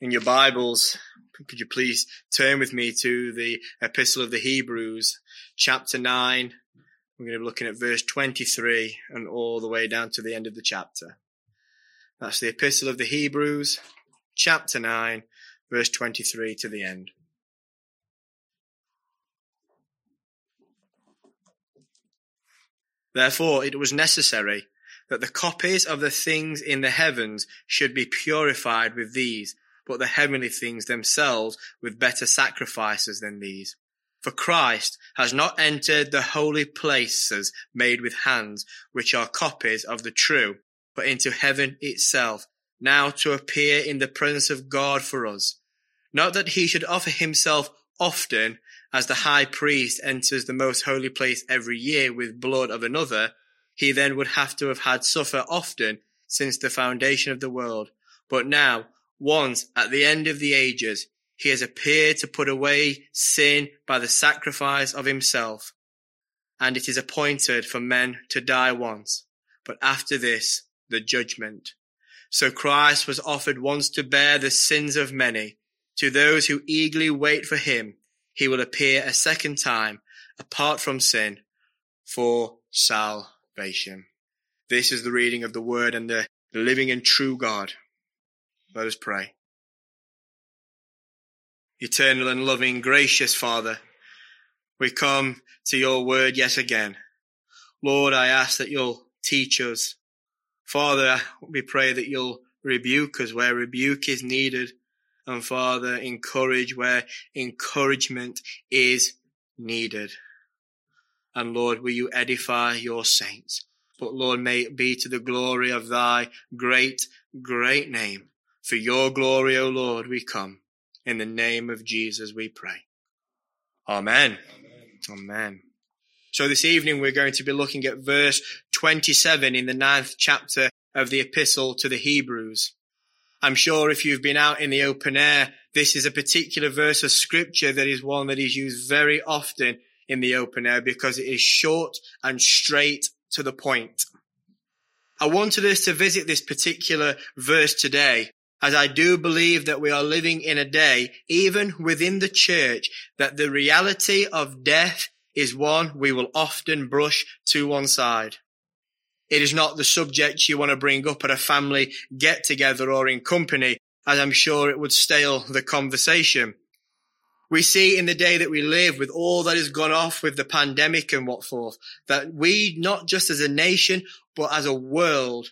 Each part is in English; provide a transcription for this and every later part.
in your Bibles, could you please turn with me to the Epistle of the Hebrews, chapter 9. We're going to be looking at verse 23 and all the way down to the end of the chapter. That's the Epistle of the Hebrews, chapter 9, verse 23 to the end. Therefore, it was necessary that the copies of the things in the heavens should be purified with these but the heavenly things themselves with better sacrifices than these. For Christ has not entered the holy places made with hands, which are copies of the true, but into heaven itself, now to appear in the presence of God for us. Not that he should offer himself often, as the high priest enters the most holy place every year with blood of another, he then would have to have had suffer often since the foundation of the world. But now, once at the end of the ages, he has appeared to put away sin by the sacrifice of himself. And it is appointed for men to die once, but after this, the judgment. So Christ was offered once to bear the sins of many. To those who eagerly wait for him, he will appear a second time, apart from sin, for salvation. This is the reading of the word and the living and true God. Let us pray. Eternal and loving, gracious Father, we come to your word yet again. Lord, I ask that you'll teach us. Father, we pray that you'll rebuke us where rebuke is needed. And Father, encourage where encouragement is needed. And Lord, will you edify your saints? But Lord, may it be to the glory of thy great, great name. For your glory, O Lord, we come. In the name of Jesus we pray. Amen. Amen. Amen. So this evening we're going to be looking at verse 27 in the ninth chapter of the epistle to the Hebrews. I'm sure if you've been out in the open air, this is a particular verse of scripture that is one that is used very often in the open air because it is short and straight to the point. I wanted us to visit this particular verse today as I do believe that we are living in a day, even within the church, that the reality of death is one we will often brush to one side. It is not the subject you want to bring up at a family get together or in company, as I'm sure it would stale the conversation. We see in the day that we live with all that has gone off with the pandemic and what forth, that we, not just as a nation, but as a world,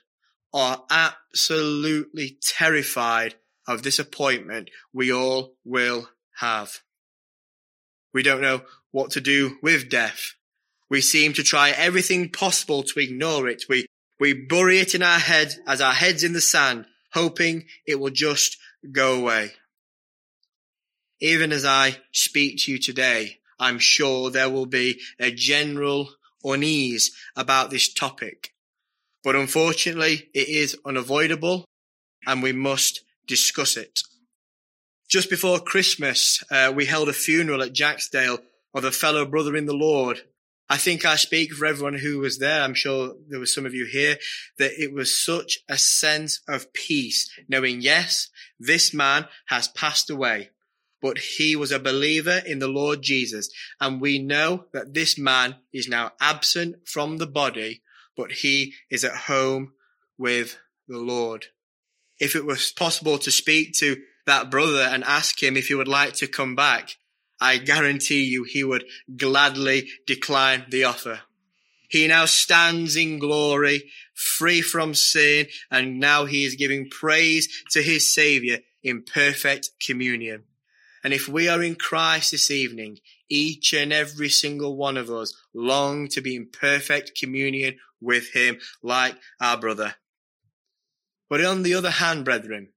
are absolutely terrified of this appointment we all will have. We don't know what to do with death. We seem to try everything possible to ignore it. We, we bury it in our head as our heads in the sand, hoping it will just go away. Even as I speak to you today, I'm sure there will be a general unease about this topic. But unfortunately, it is unavoidable and we must discuss it. Just before Christmas, uh, we held a funeral at Jacksdale of a fellow brother in the Lord. I think I speak for everyone who was there. I'm sure there were some of you here that it was such a sense of peace knowing, yes, this man has passed away, but he was a believer in the Lord Jesus. And we know that this man is now absent from the body, but he is at home with the Lord. If it was possible to speak to that brother and ask him if he would like to come back, I guarantee you he would gladly decline the offer. He now stands in glory, free from sin, and now he is giving praise to his Savior in perfect communion. And if we are in Christ this evening, each and every single one of us long to be in perfect communion with him like our brother. But on the other hand, brethren,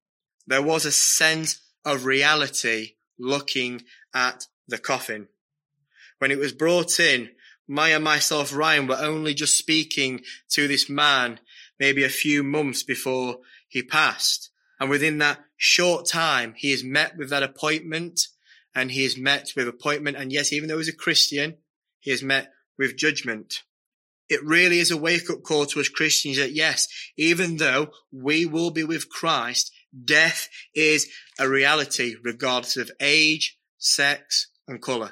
there was a sense of reality looking at the coffin. When it was brought in, Maya, myself, Ryan were only just speaking to this man maybe a few months before he passed. And within that short time, he is met with that appointment and he is met with appointment. And yes, even though he's a Christian, he is met with judgment. It really is a wake up call to us Christians that yes, even though we will be with Christ, Death is a reality regardless of age, sex, and colour.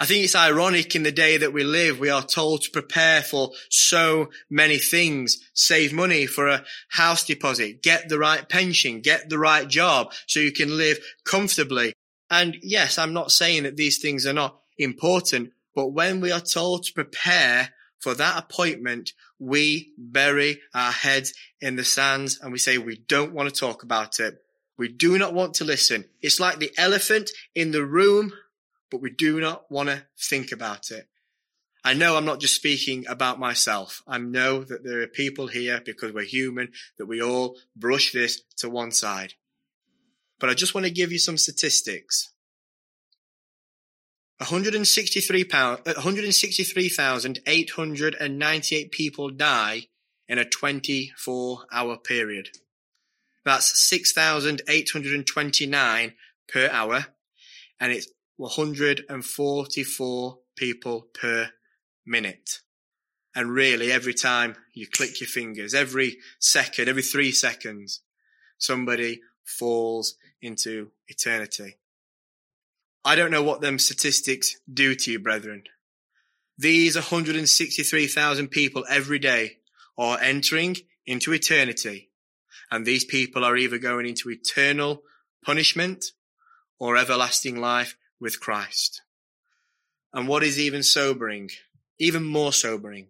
I think it's ironic in the day that we live, we are told to prepare for so many things. Save money for a house deposit, get the right pension, get the right job so you can live comfortably. And yes, I'm not saying that these things are not important, but when we are told to prepare for that appointment, we bury our heads in the sands and we say we don't want to talk about it. We do not want to listen. It's like the elephant in the room but we do not want to think about it. I know I'm not just speaking about myself. I know that there are people here because we're human that we all brush this to one side. But I just want to give you some statistics. 163 pound, uh, 163,898 people die in a 24 hour period. That's 6,829 per hour. And it's 144 people per minute. And really, every time you click your fingers, every second, every three seconds, somebody falls into eternity. I don't know what them statistics do to you, brethren. These 163,000 people every day are entering into eternity. And these people are either going into eternal punishment or everlasting life with Christ. And what is even sobering, even more sobering,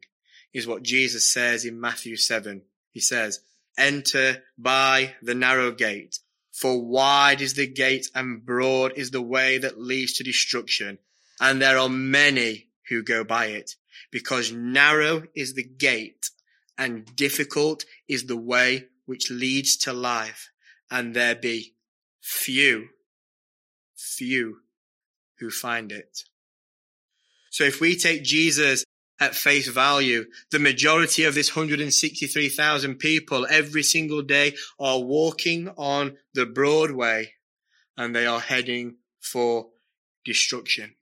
is what Jesus says in Matthew 7. He says, enter by the narrow gate, for wide is the gate and broad is the way that leads to destruction. And there are many who go by it because narrow is the gate and difficult is the way which leads to life. And there be few, few who find it. So if we take Jesus at face value, the majority of this 163,000 people every single day are walking on the Broadway and they are heading for destruction.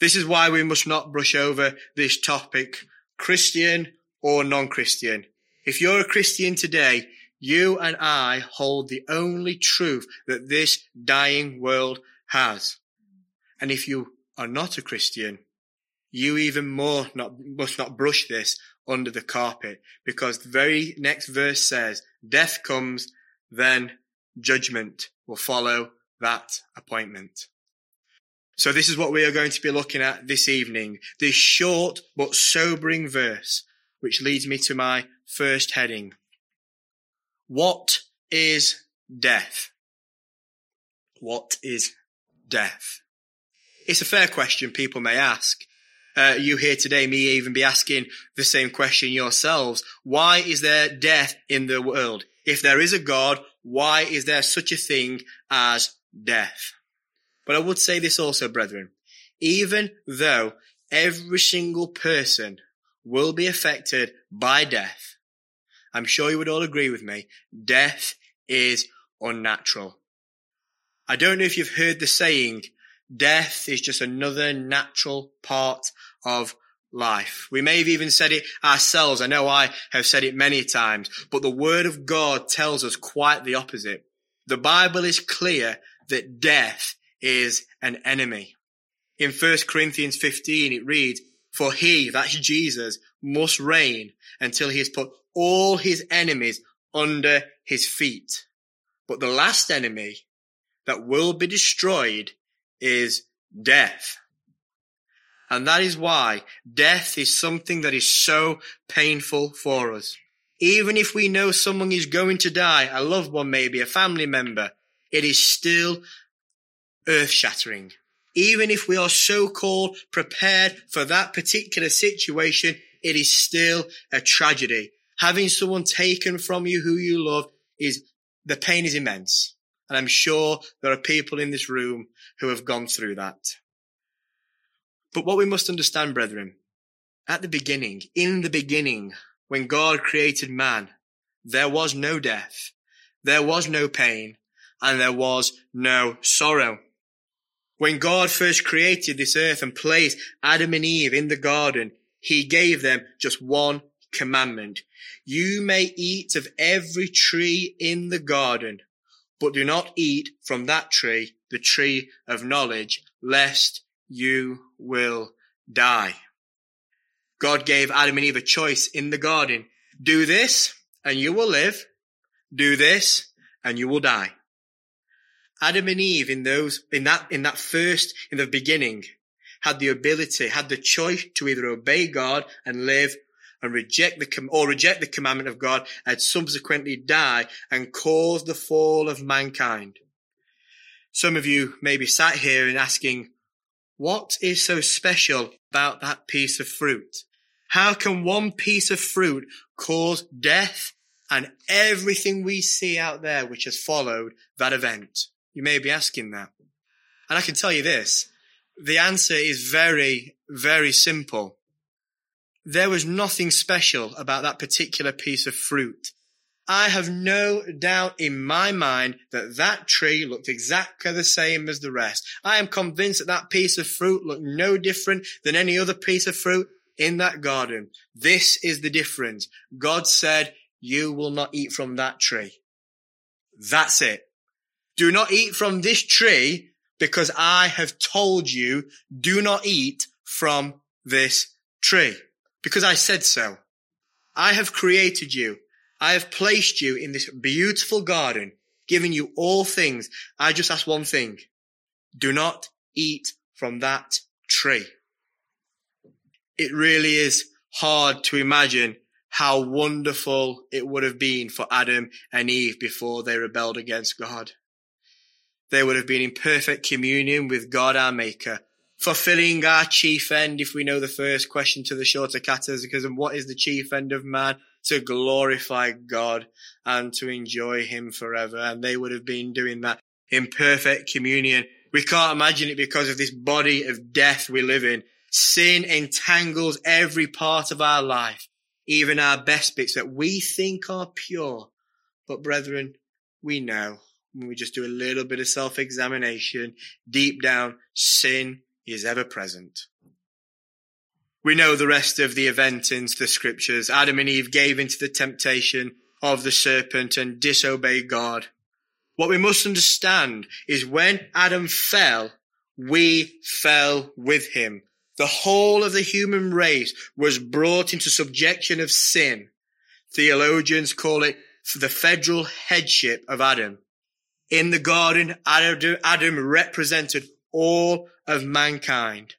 This is why we must not brush over this topic, Christian or non-Christian. If you're a Christian today, you and I hold the only truth that this dying world has. And if you are not a Christian, you even more not, must not brush this under the carpet because the very next verse says, death comes, then judgment will follow that appointment. So this is what we are going to be looking at this evening. This short but sobering verse, which leads me to my first heading. What is death? What is death? It's a fair question people may ask. Uh, you here today may even be asking the same question yourselves. Why is there death in the world? If there is a God, why is there such a thing as death? But I would say this also, brethren. Even though every single person will be affected by death, I'm sure you would all agree with me, death is unnatural. I don't know if you've heard the saying, Death is just another natural part of life. We may have even said it ourselves. I know I have said it many times, but the word of God tells us quite the opposite. The Bible is clear that death is an enemy. In 1 Corinthians 15, it reads, for he, that's Jesus, must reign until he has put all his enemies under his feet. But the last enemy that will be destroyed is death. And that is why death is something that is so painful for us. Even if we know someone is going to die, a loved one maybe, a family member, it is still earth shattering. Even if we are so called prepared for that particular situation, it is still a tragedy. Having someone taken from you who you love is, the pain is immense. And I'm sure there are people in this room who have gone through that. But what we must understand, brethren, at the beginning, in the beginning, when God created man, there was no death, there was no pain, and there was no sorrow. When God first created this earth and placed Adam and Eve in the garden, he gave them just one commandment. You may eat of every tree in the garden, but do not eat from that tree, the tree of knowledge, lest you will die. God gave Adam and Eve a choice in the garden. Do this and you will live. Do this and you will die. Adam and Eve in those, in that, in that first, in the beginning, had the ability, had the choice to either obey God and live and reject the, or reject the commandment of God and subsequently die and cause the fall of mankind. Some of you may be sat here and asking, what is so special about that piece of fruit? How can one piece of fruit cause death and everything we see out there which has followed that event? You may be asking that. And I can tell you this. The answer is very, very simple. There was nothing special about that particular piece of fruit. I have no doubt in my mind that that tree looked exactly the same as the rest. I am convinced that that piece of fruit looked no different than any other piece of fruit in that garden. This is the difference. God said, you will not eat from that tree. That's it. Do not eat from this tree because I have told you do not eat from this tree because I said so. I have created you. I have placed you in this beautiful garden, giving you all things. I just ask one thing. Do not eat from that tree. It really is hard to imagine how wonderful it would have been for Adam and Eve before they rebelled against God. They would have been in perfect communion with God our Maker, fulfilling our chief end, if we know the first question to the shorter catechism, what is the chief end of man? To glorify God and to enjoy Him forever. And they would have been doing that in perfect communion. We can't imagine it because of this body of death we live in. Sin entangles every part of our life, even our best bits that we think are pure. But brethren, we know when we just do a little bit of self-examination, deep down, sin is ever present. We know the rest of the event in the scriptures. Adam and Eve gave into the temptation of the serpent and disobeyed God. What we must understand is when Adam fell, we fell with him. The whole of the human race was brought into subjection of sin. Theologians call it the federal headship of Adam. In the garden, Adam represented all of mankind.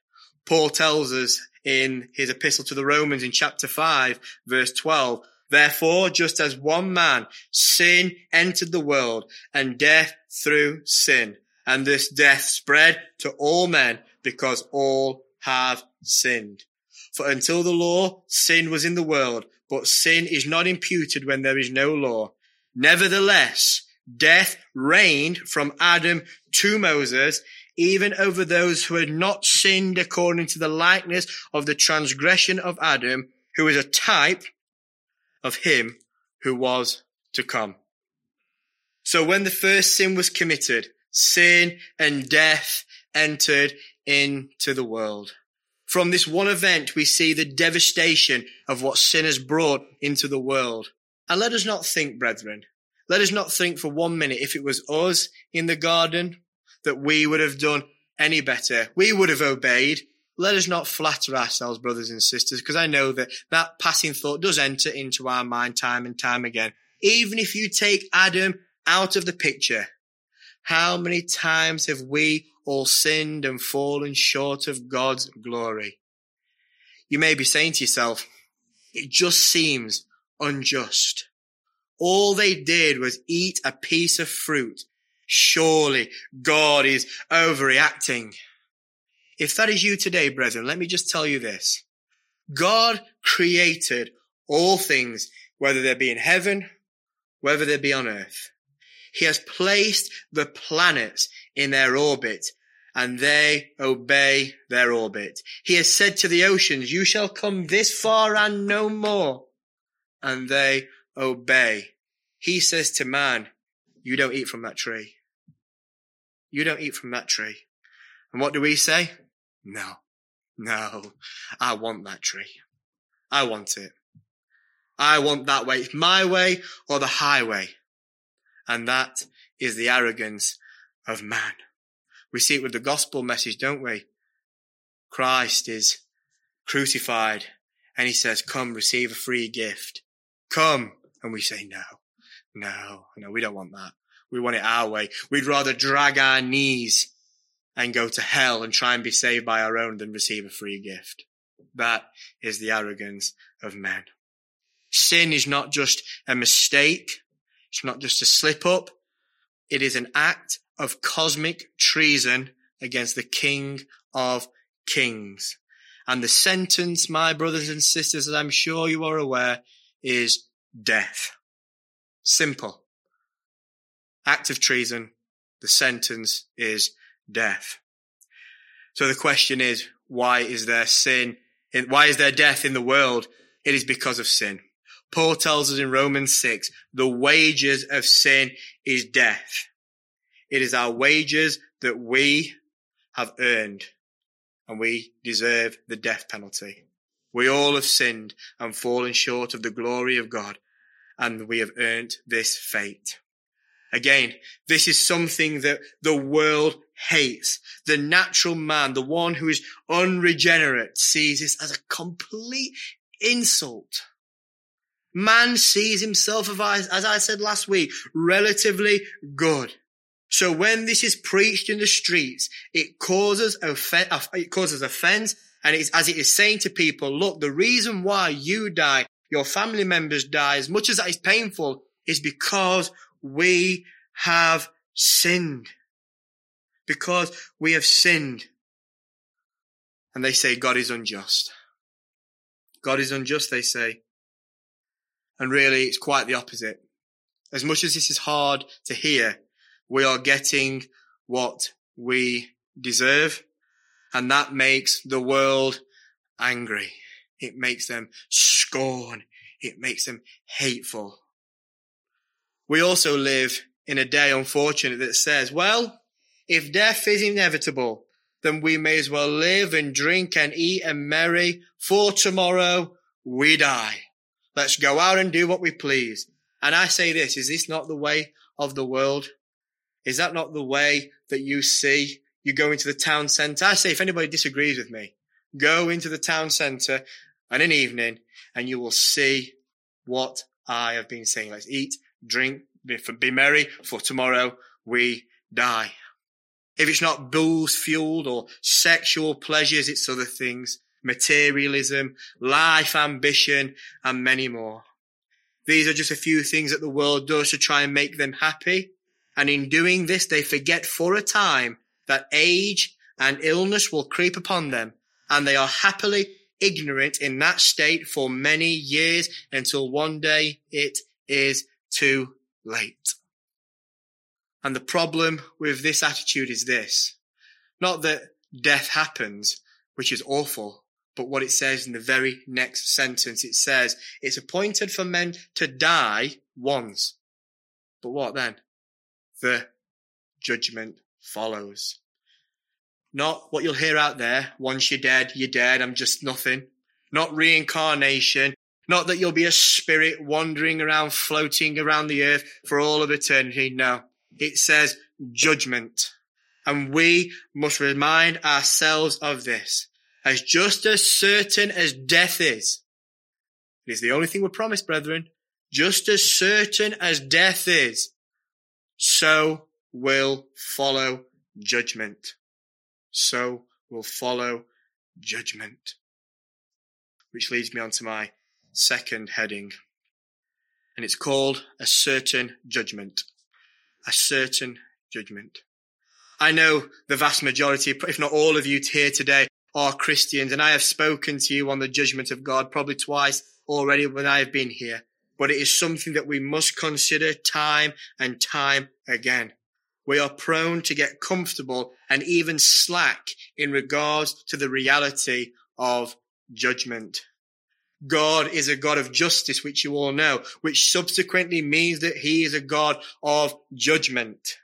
Paul tells us in his epistle to the Romans in chapter 5, verse 12, Therefore, just as one man, sin entered the world and death through sin, and this death spread to all men because all have sinned. For until the law, sin was in the world, but sin is not imputed when there is no law. Nevertheless, Death reigned from Adam to Moses, even over those who had not sinned according to the likeness of the transgression of Adam, who is a type of him who was to come. So when the first sin was committed, sin and death entered into the world. From this one event, we see the devastation of what sin has brought into the world. And let us not think, brethren, let us not think for one minute if it was us in the garden that we would have done any better. We would have obeyed. Let us not flatter ourselves, brothers and sisters, because I know that that passing thought does enter into our mind time and time again. Even if you take Adam out of the picture, how many times have we all sinned and fallen short of God's glory? You may be saying to yourself, it just seems unjust. All they did was eat a piece of fruit. Surely God is overreacting. If that is you today, brethren, let me just tell you this. God created all things, whether they be in heaven, whether they be on earth. He has placed the planets in their orbit and they obey their orbit. He has said to the oceans, you shall come this far and no more. And they obey. He says to man, you don't eat from that tree. You don't eat from that tree. And what do we say? No, no, I want that tree. I want it. I want that way. It's my way or the highway. And that is the arrogance of man. We see it with the gospel message, don't we? Christ is crucified and he says, come receive a free gift. Come. And we say, no, no, no, we don't want that. We want it our way. We'd rather drag our knees and go to hell and try and be saved by our own than receive a free gift. That is the arrogance of men. Sin is not just a mistake. It's not just a slip up. It is an act of cosmic treason against the King of Kings. And the sentence, my brothers and sisters, as I'm sure you are aware, is death. Simple. Act of treason. The sentence is death. So the question is, why is there sin? Why is there death in the world? It is because of sin. Paul tells us in Romans 6, the wages of sin is death. It is our wages that we have earned and we deserve the death penalty. We all have sinned and fallen short of the glory of God and we have earned this fate. Again, this is something that the world hates. The natural man, the one who is unregenerate, sees this as a complete insult. Man sees himself, as I said last week, relatively good. So when this is preached in the streets, it causes offense, it causes offense, and it's as it is saying to people, look, the reason why you die, your family members die, as much as that is painful, is because we have sinned. Because we have sinned. And they say God is unjust. God is unjust, they say. And really, it's quite the opposite. As much as this is hard to hear, we are getting what we deserve. And that makes the world angry. It makes them scorn. It makes them hateful. We also live in a day, unfortunate, that says, well, if death is inevitable, then we may as well live and drink and eat and merry, for tomorrow we die. Let's go out and do what we please. And I say this, is this not the way of the world? Is that not the way that you see? You go into the town centre. I say, if anybody disagrees with me, go into the town centre and an evening and you will see what I have been saying. Let's eat, drink, be, be merry, for tomorrow we die. If it's not booze fueled or sexual pleasures, it's other things. Materialism, life ambition, and many more. These are just a few things that the world does to try and make them happy. And in doing this, they forget for a time that age and illness will creep upon them, and they are happily ignorant in that state for many years until one day it is too late. And the problem with this attitude is this. Not that death happens, which is awful, but what it says in the very next sentence, it says, it's appointed for men to die once. But what then? the judgment follows. Not what you'll hear out there. Once you're dead, you're dead. I'm just nothing. Not reincarnation. Not that you'll be a spirit wandering around, floating around the earth for all of eternity. No. It says judgment. And we must remind ourselves of this. As just as certain as death is, it is the only thing we're promised, brethren. Just as certain as death is, so will follow judgment. So will follow judgment. Which leads me on to my second heading. And it's called a certain judgment. A certain judgment. I know the vast majority, if not all of you here today are Christians, and I have spoken to you on the judgment of God probably twice already when I have been here but it is something that we must consider time and time again. We are prone to get comfortable and even slack in regards to the reality of judgment. God is a God of justice, which you all know, which subsequently means that he is a God of judgment.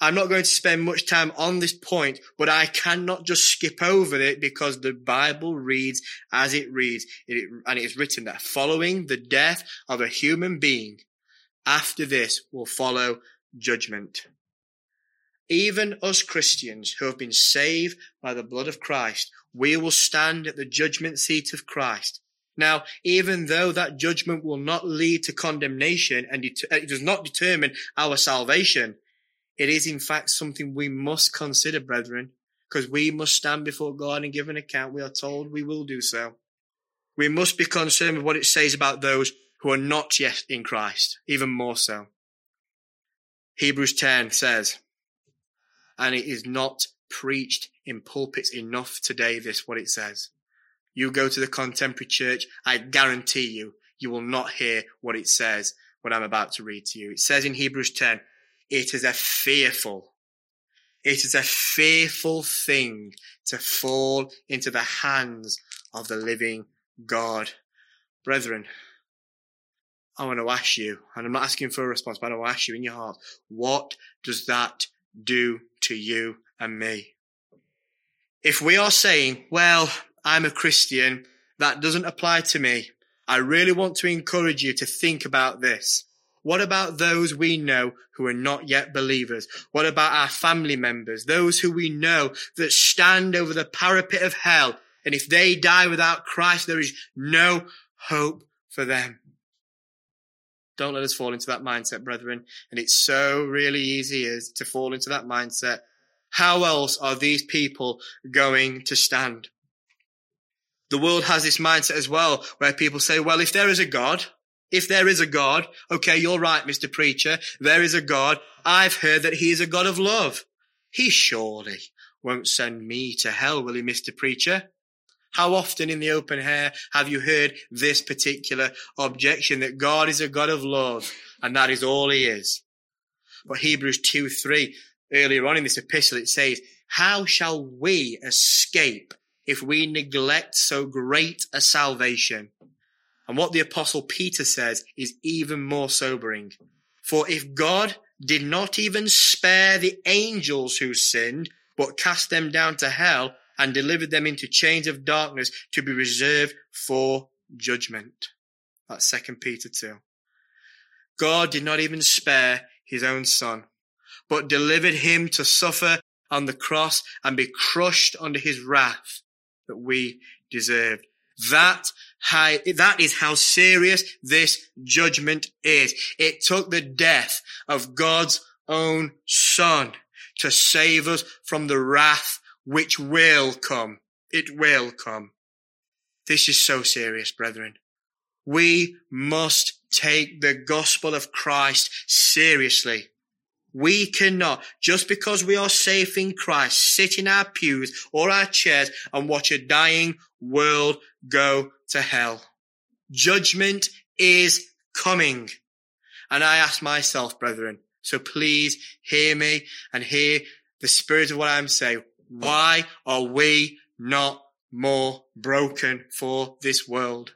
I'm not going to spend much time on this point, but I cannot just skip over it because the Bible reads as it reads. It, and it is written that following the death of a human being, after this will follow judgment. Even us Christians who have been saved by the blood of Christ, we will stand at the judgment seat of Christ. Now, even though that judgment will not lead to condemnation and it uh, does not determine our salvation, it is in fact something we must consider, brethren, because we must stand before God and give an account. We are told we will do so. We must be concerned with what it says about those who are not yet in Christ, even more so. Hebrews 10 says, and it is not preached in pulpits enough today, this what it says. You go to the contemporary church, I guarantee you, you will not hear what it says, what I'm about to read to you. It says in Hebrews 10, it is a fearful, it is a fearful thing to fall into the hands of the living God. Brethren, I want to ask you, and I'm not asking for a response, but I want to ask you in your heart, what does that do to you and me? If we are saying, well, I'm a Christian, that doesn't apply to me. I really want to encourage you to think about this. What about those we know who are not yet believers? What about our family members, those who we know that stand over the parapet of hell? And if they die without Christ, there is no hope for them. Don't let us fall into that mindset, brethren. And it's so really easy is to fall into that mindset. How else are these people going to stand? The world has this mindset as well where people say, well, if there is a God, if there is a God, okay, you're right, Mr. Preacher. There is a God. I've heard that he is a God of love. He surely won't send me to hell, will he, Mr. Preacher? How often in the open air have you heard this particular objection that God is a God of love and that is all he is? But Hebrews 2 3, earlier on in this epistle, it says, How shall we escape if we neglect so great a salvation? And what the apostle Peter says is even more sobering. For if God did not even spare the angels who sinned, but cast them down to hell and delivered them into chains of darkness to be reserved for judgment. That's second Peter 2. God did not even spare his own son, but delivered him to suffer on the cross and be crushed under his wrath that we deserved. That how, that is how serious this judgment is. It took the death of God's own son to save us from the wrath which will come. It will come. This is so serious, brethren. We must take the gospel of Christ seriously. We cannot, just because we are safe in Christ, sit in our pews or our chairs and watch a dying world go to hell. Judgment is coming. And I ask myself, brethren, so please hear me and hear the spirit of what I'm saying. Why are we not more broken for this world?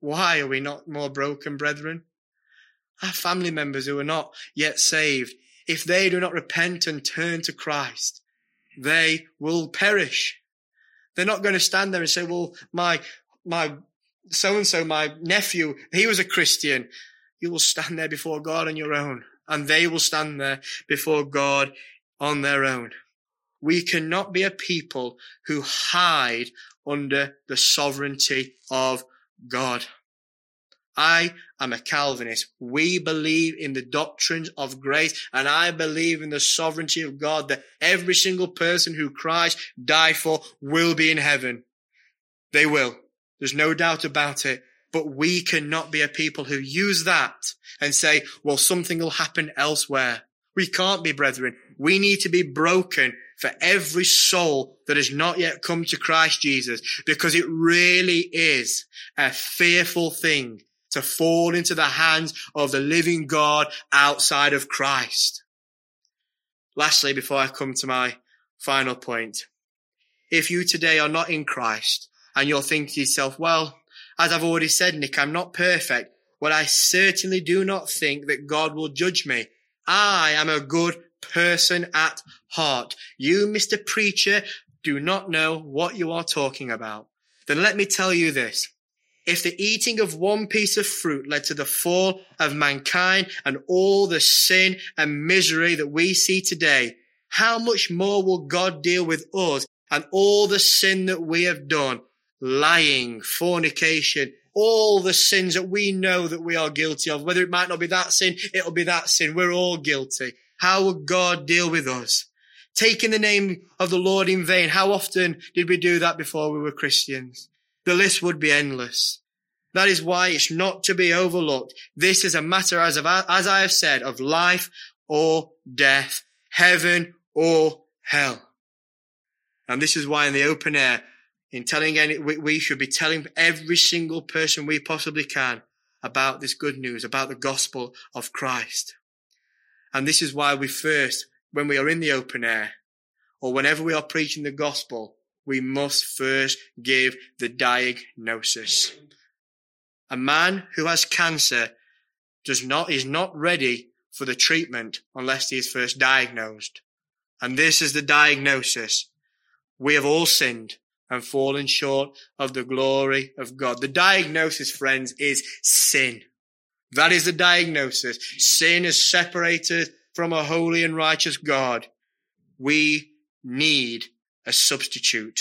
Why are we not more broken, brethren? Our family members who are not yet saved, if they do not repent and turn to Christ, they will perish. They're not going to stand there and say, well, my, my so and so, my nephew, he was a Christian. You will stand there before God on your own and they will stand there before God on their own. We cannot be a people who hide under the sovereignty of God. I am a Calvinist. We believe in the doctrines of grace and I believe in the sovereignty of God that every single person who Christ died for will be in heaven. They will. There's no doubt about it. But we cannot be a people who use that and say, well, something will happen elsewhere. We can't be brethren. We need to be broken for every soul that has not yet come to Christ Jesus because it really is a fearful thing to fall into the hands of the living God outside of Christ. Lastly, before I come to my final point, if you today are not in Christ and you're thinking to yourself, well, as I've already said, Nick, I'm not perfect. Well, I certainly do not think that God will judge me. I am a good person at heart. You, Mr. Preacher, do not know what you are talking about. Then let me tell you this. If the eating of one piece of fruit led to the fall of mankind and all the sin and misery that we see today, how much more will God deal with us and all the sin that we have done? Lying, fornication, all the sins that we know that we are guilty of. Whether it might not be that sin, it'll be that sin. We're all guilty. How will God deal with us? Taking the name of the Lord in vain. How often did we do that before we were Christians? The list would be endless. That is why it's not to be overlooked. This is a matter, as, of, as I have said, of life or death, heaven or hell. And this is why in the open air, in telling any, we, we should be telling every single person we possibly can about this good news, about the gospel of Christ. And this is why we first, when we are in the open air, or whenever we are preaching the gospel, we must first give the diagnosis. A man who has cancer does not, is not ready for the treatment unless he is first diagnosed. And this is the diagnosis. We have all sinned and fallen short of the glory of God. The diagnosis, friends, is sin. That is the diagnosis. Sin is separated from a holy and righteous God. We need a substitute.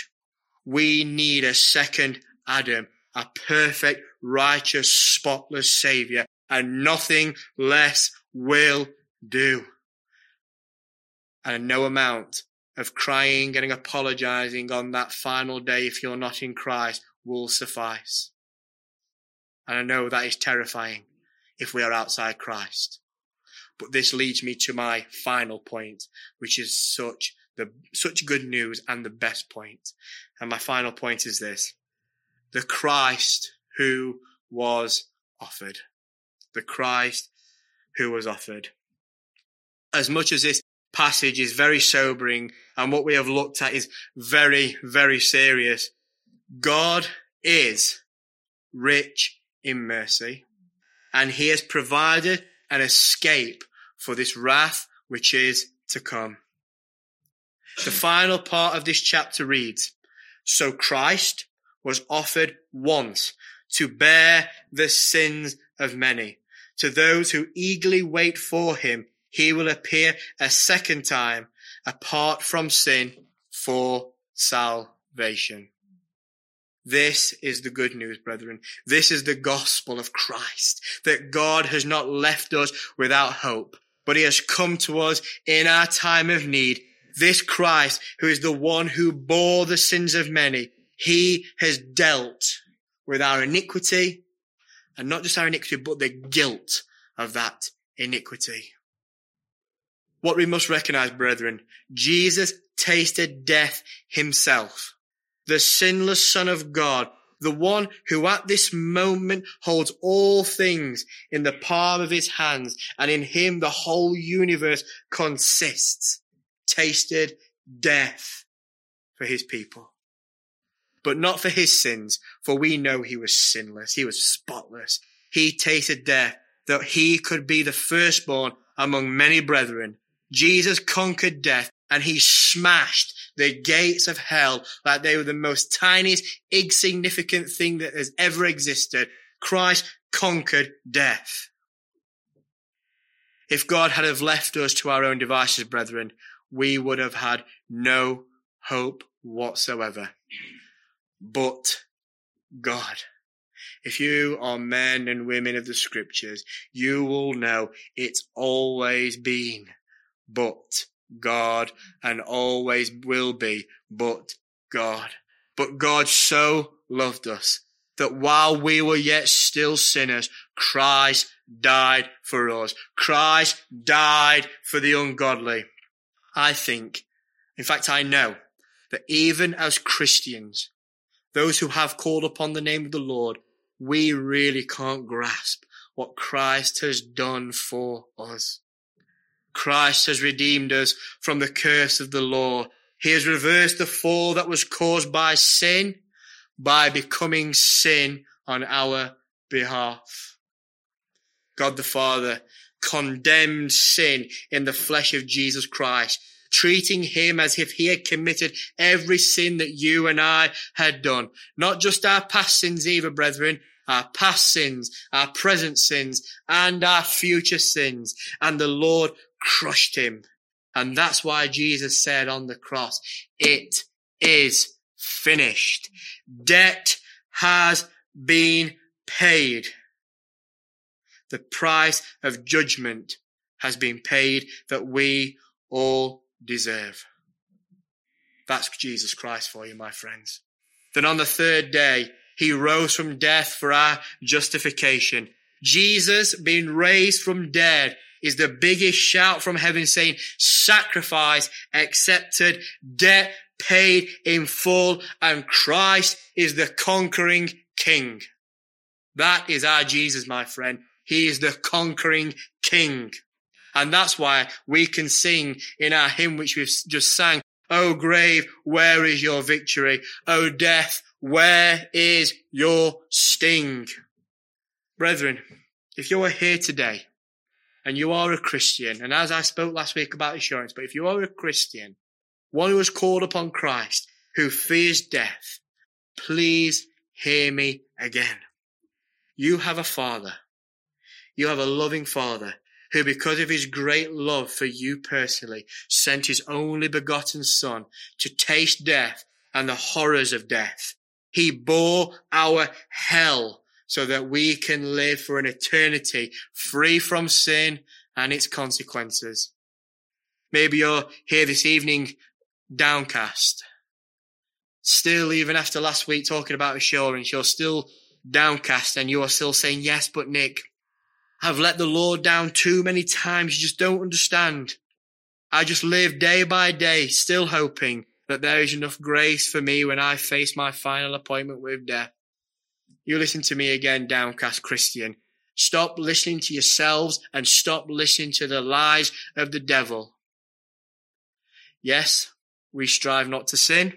We need a second Adam, a perfect, righteous, spotless savior, and nothing less will do. And no amount of crying and apologizing on that final day if you're not in Christ will suffice. And I know that is terrifying if we are outside Christ. But this leads me to my final point, which is such the such good news and the best point. And my final point is this. The Christ who was offered. The Christ who was offered. As much as this passage is very sobering and what we have looked at is very, very serious, God is rich in mercy and he has provided an escape for this wrath which is to come. The final part of this chapter reads, So Christ was offered once to bear the sins of many. To those who eagerly wait for him, he will appear a second time apart from sin for salvation. This is the good news, brethren. This is the gospel of Christ, that God has not left us without hope, but he has come to us in our time of need this Christ, who is the one who bore the sins of many, he has dealt with our iniquity, and not just our iniquity, but the guilt of that iniquity. What we must recognize, brethren, Jesus tasted death himself. The sinless Son of God, the one who at this moment holds all things in the palm of his hands, and in him the whole universe consists tasted death for his people. But not for his sins, for we know he was sinless. He was spotless. He tasted death that he could be the firstborn among many brethren. Jesus conquered death and he smashed the gates of hell like they were the most tiniest, insignificant thing that has ever existed. Christ conquered death. If God had have left us to our own devices, brethren, we would have had no hope whatsoever. But God, if you are men and women of the scriptures, you will know it's always been but God and always will be but God. But God so loved us that while we were yet still sinners, Christ died for us. Christ died for the ungodly. I think, in fact, I know that even as Christians, those who have called upon the name of the Lord, we really can't grasp what Christ has done for us. Christ has redeemed us from the curse of the law. He has reversed the fall that was caused by sin by becoming sin on our behalf. God the Father condemned sin in the flesh of Jesus Christ, treating him as if he had committed every sin that you and I had done. Not just our past sins either, brethren, our past sins, our present sins, and our future sins. And the Lord crushed him. And that's why Jesus said on the cross, it is finished. Debt has been paid. The price of judgment has been paid that we all deserve. That's Jesus Christ for you, my friends. Then on the third day, he rose from death for our justification. Jesus being raised from dead is the biggest shout from heaven saying sacrifice accepted, debt paid in full, and Christ is the conquering king. That is our Jesus, my friend. He is the conquering king. And that's why we can sing in our hymn, which we've just sang, O grave, where is your victory? O death, where is your sting? Brethren, if you are here today and you are a Christian, and as I spoke last week about assurance, but if you are a Christian, one who has called upon Christ, who fears death, please hear me again. You have a father. You have a loving father who, because of his great love for you personally, sent his only begotten son to taste death and the horrors of death. He bore our hell so that we can live for an eternity free from sin and its consequences. Maybe you're here this evening downcast. Still, even after last week talking about assurance, you're still downcast and you are still saying, yes, but Nick, I've let the Lord down too many times. You just don't understand. I just live day by day, still hoping that there is enough grace for me when I face my final appointment with death. You listen to me again, downcast Christian. Stop listening to yourselves and stop listening to the lies of the devil. Yes, we strive not to sin.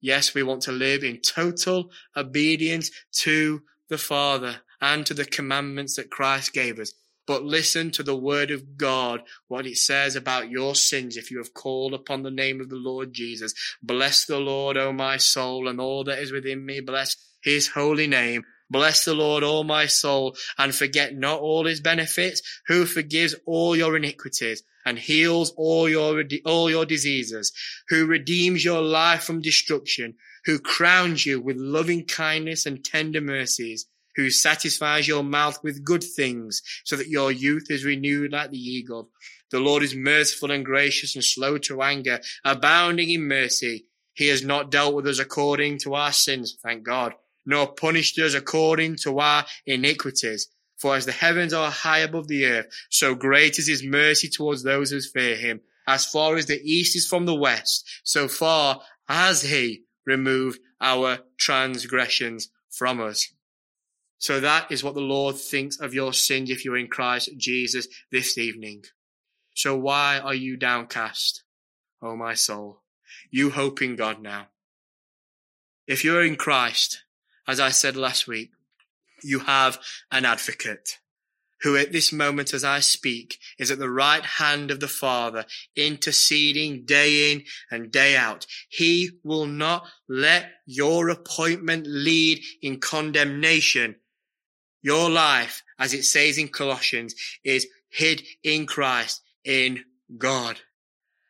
Yes, we want to live in total obedience to the Father and to the commandments that Christ gave us. But listen to the word of God, what it says about your sins if you have called upon the name of the Lord Jesus. Bless the Lord, O my soul, and all that is within me. Bless his holy name. Bless the Lord, O my soul, and forget not all his benefits, who forgives all your iniquities and heals all your, all your diseases, who redeems your life from destruction, who crowns you with loving kindness and tender mercies, who satisfies your mouth with good things so that your youth is renewed like the eagle. The Lord is merciful and gracious and slow to anger, abounding in mercy. He has not dealt with us according to our sins, thank God nor punished us according to our iniquities. For as the heavens are high above the earth, so great is his mercy towards those who fear him. As far as the east is from the west, so far has he removed our transgressions from us. So that is what the Lord thinks of your sins if you're in Christ Jesus this evening. So why are you downcast? O oh, my soul, you hope in God now. If you're in Christ, as I said last week, you have an advocate who at this moment as I speak is at the right hand of the Father, interceding day in and day out. He will not let your appointment lead in condemnation. Your life, as it says in Colossians, is hid in Christ, in God.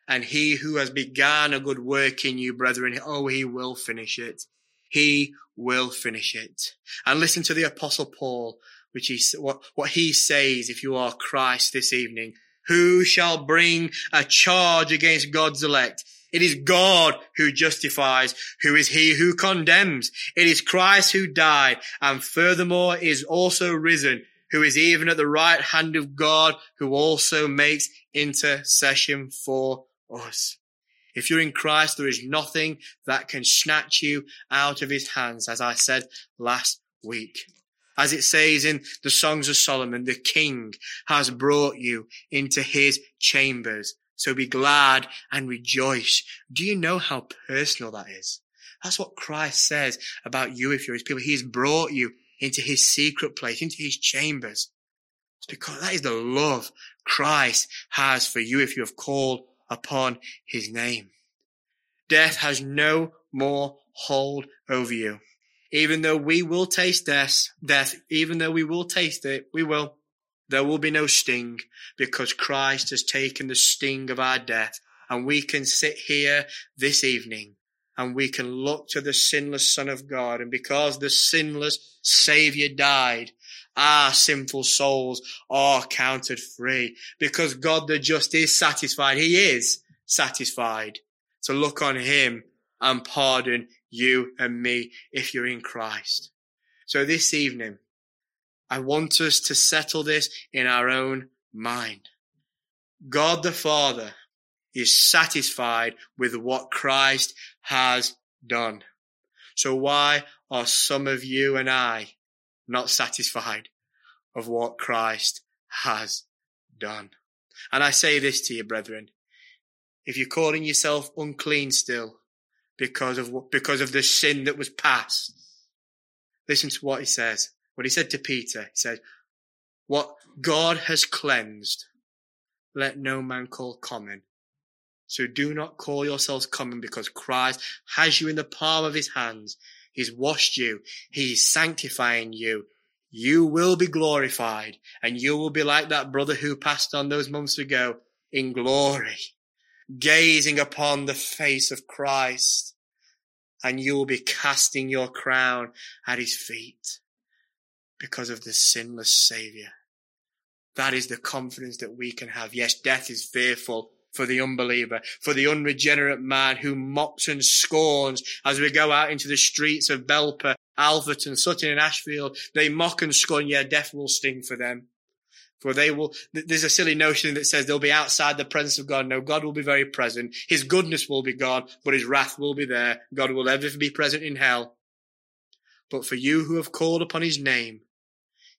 And he who has begun a good work in you, brethren, oh, he will finish it. He will finish it. And listen to the apostle Paul, which he, what, what he says if you are Christ this evening. Who shall bring a charge against God's elect? It is God who justifies. Who is he who condemns? It is Christ who died and furthermore is also risen, who is even at the right hand of God, who also makes intercession for us. If you're in Christ, there is nothing that can snatch you out of his hands, as I said last week. As it says in the Songs of Solomon, the king has brought you into his chambers. So be glad and rejoice. Do you know how personal that is? That's what Christ says about you if you're his people. He's brought you into his secret place, into his chambers. It's because that is the love Christ has for you if you have called upon his name. Death has no more hold over you. Even though we will taste death, death, even though we will taste it, we will. There will be no sting because Christ has taken the sting of our death and we can sit here this evening and we can look to the sinless Son of God. And because the sinless Savior died, our sinful souls are counted free because God the just is satisfied. He is satisfied to look on him and pardon you and me if you're in Christ. So this evening, I want us to settle this in our own mind. God the Father is satisfied with what Christ has done. So why are some of you and I not satisfied of what Christ has done? And I say this to you, brethren. If you're calling yourself unclean still because of, what because of the sin that was past, listen to what he says. What he said to Peter, he said, what God has cleansed, let no man call common. So do not call yourselves common because Christ has you in the palm of his hands. He's washed you. He's sanctifying you. You will be glorified and you will be like that brother who passed on those months ago in glory, gazing upon the face of Christ and you will be casting your crown at his feet because of the sinless savior. That is the confidence that we can have. Yes, death is fearful for the unbeliever, for the unregenerate man who mocks and scorns as we go out into the streets of Belper, Alfreton, Sutton and Ashfield. They mock and scorn. Yeah, death will sting for them. For they will, there's a silly notion that says they'll be outside the presence of God. No, God will be very present. His goodness will be gone, but his wrath will be there. God will ever be present in hell. But for you who have called upon his name,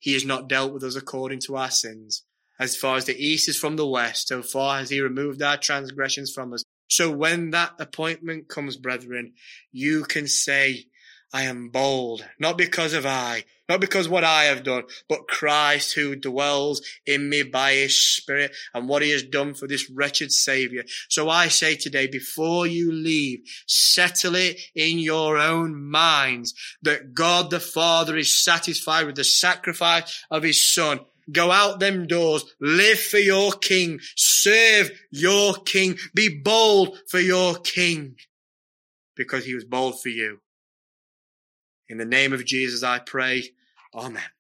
he has not dealt with us according to our sins. As far as the east is from the west, so far has he removed our transgressions from us. So when that appointment comes, brethren, you can say, I am bold, not because of I, not because what I have done, but Christ who dwells in me by his spirit and what he has done for this wretched savior. So I say today, before you leave, settle it in your own minds that God the Father is satisfied with the sacrifice of his son. Go out them doors, live for your king, serve your king, be bold for your king because he was bold for you. In the name of Jesus, I pray. Amen.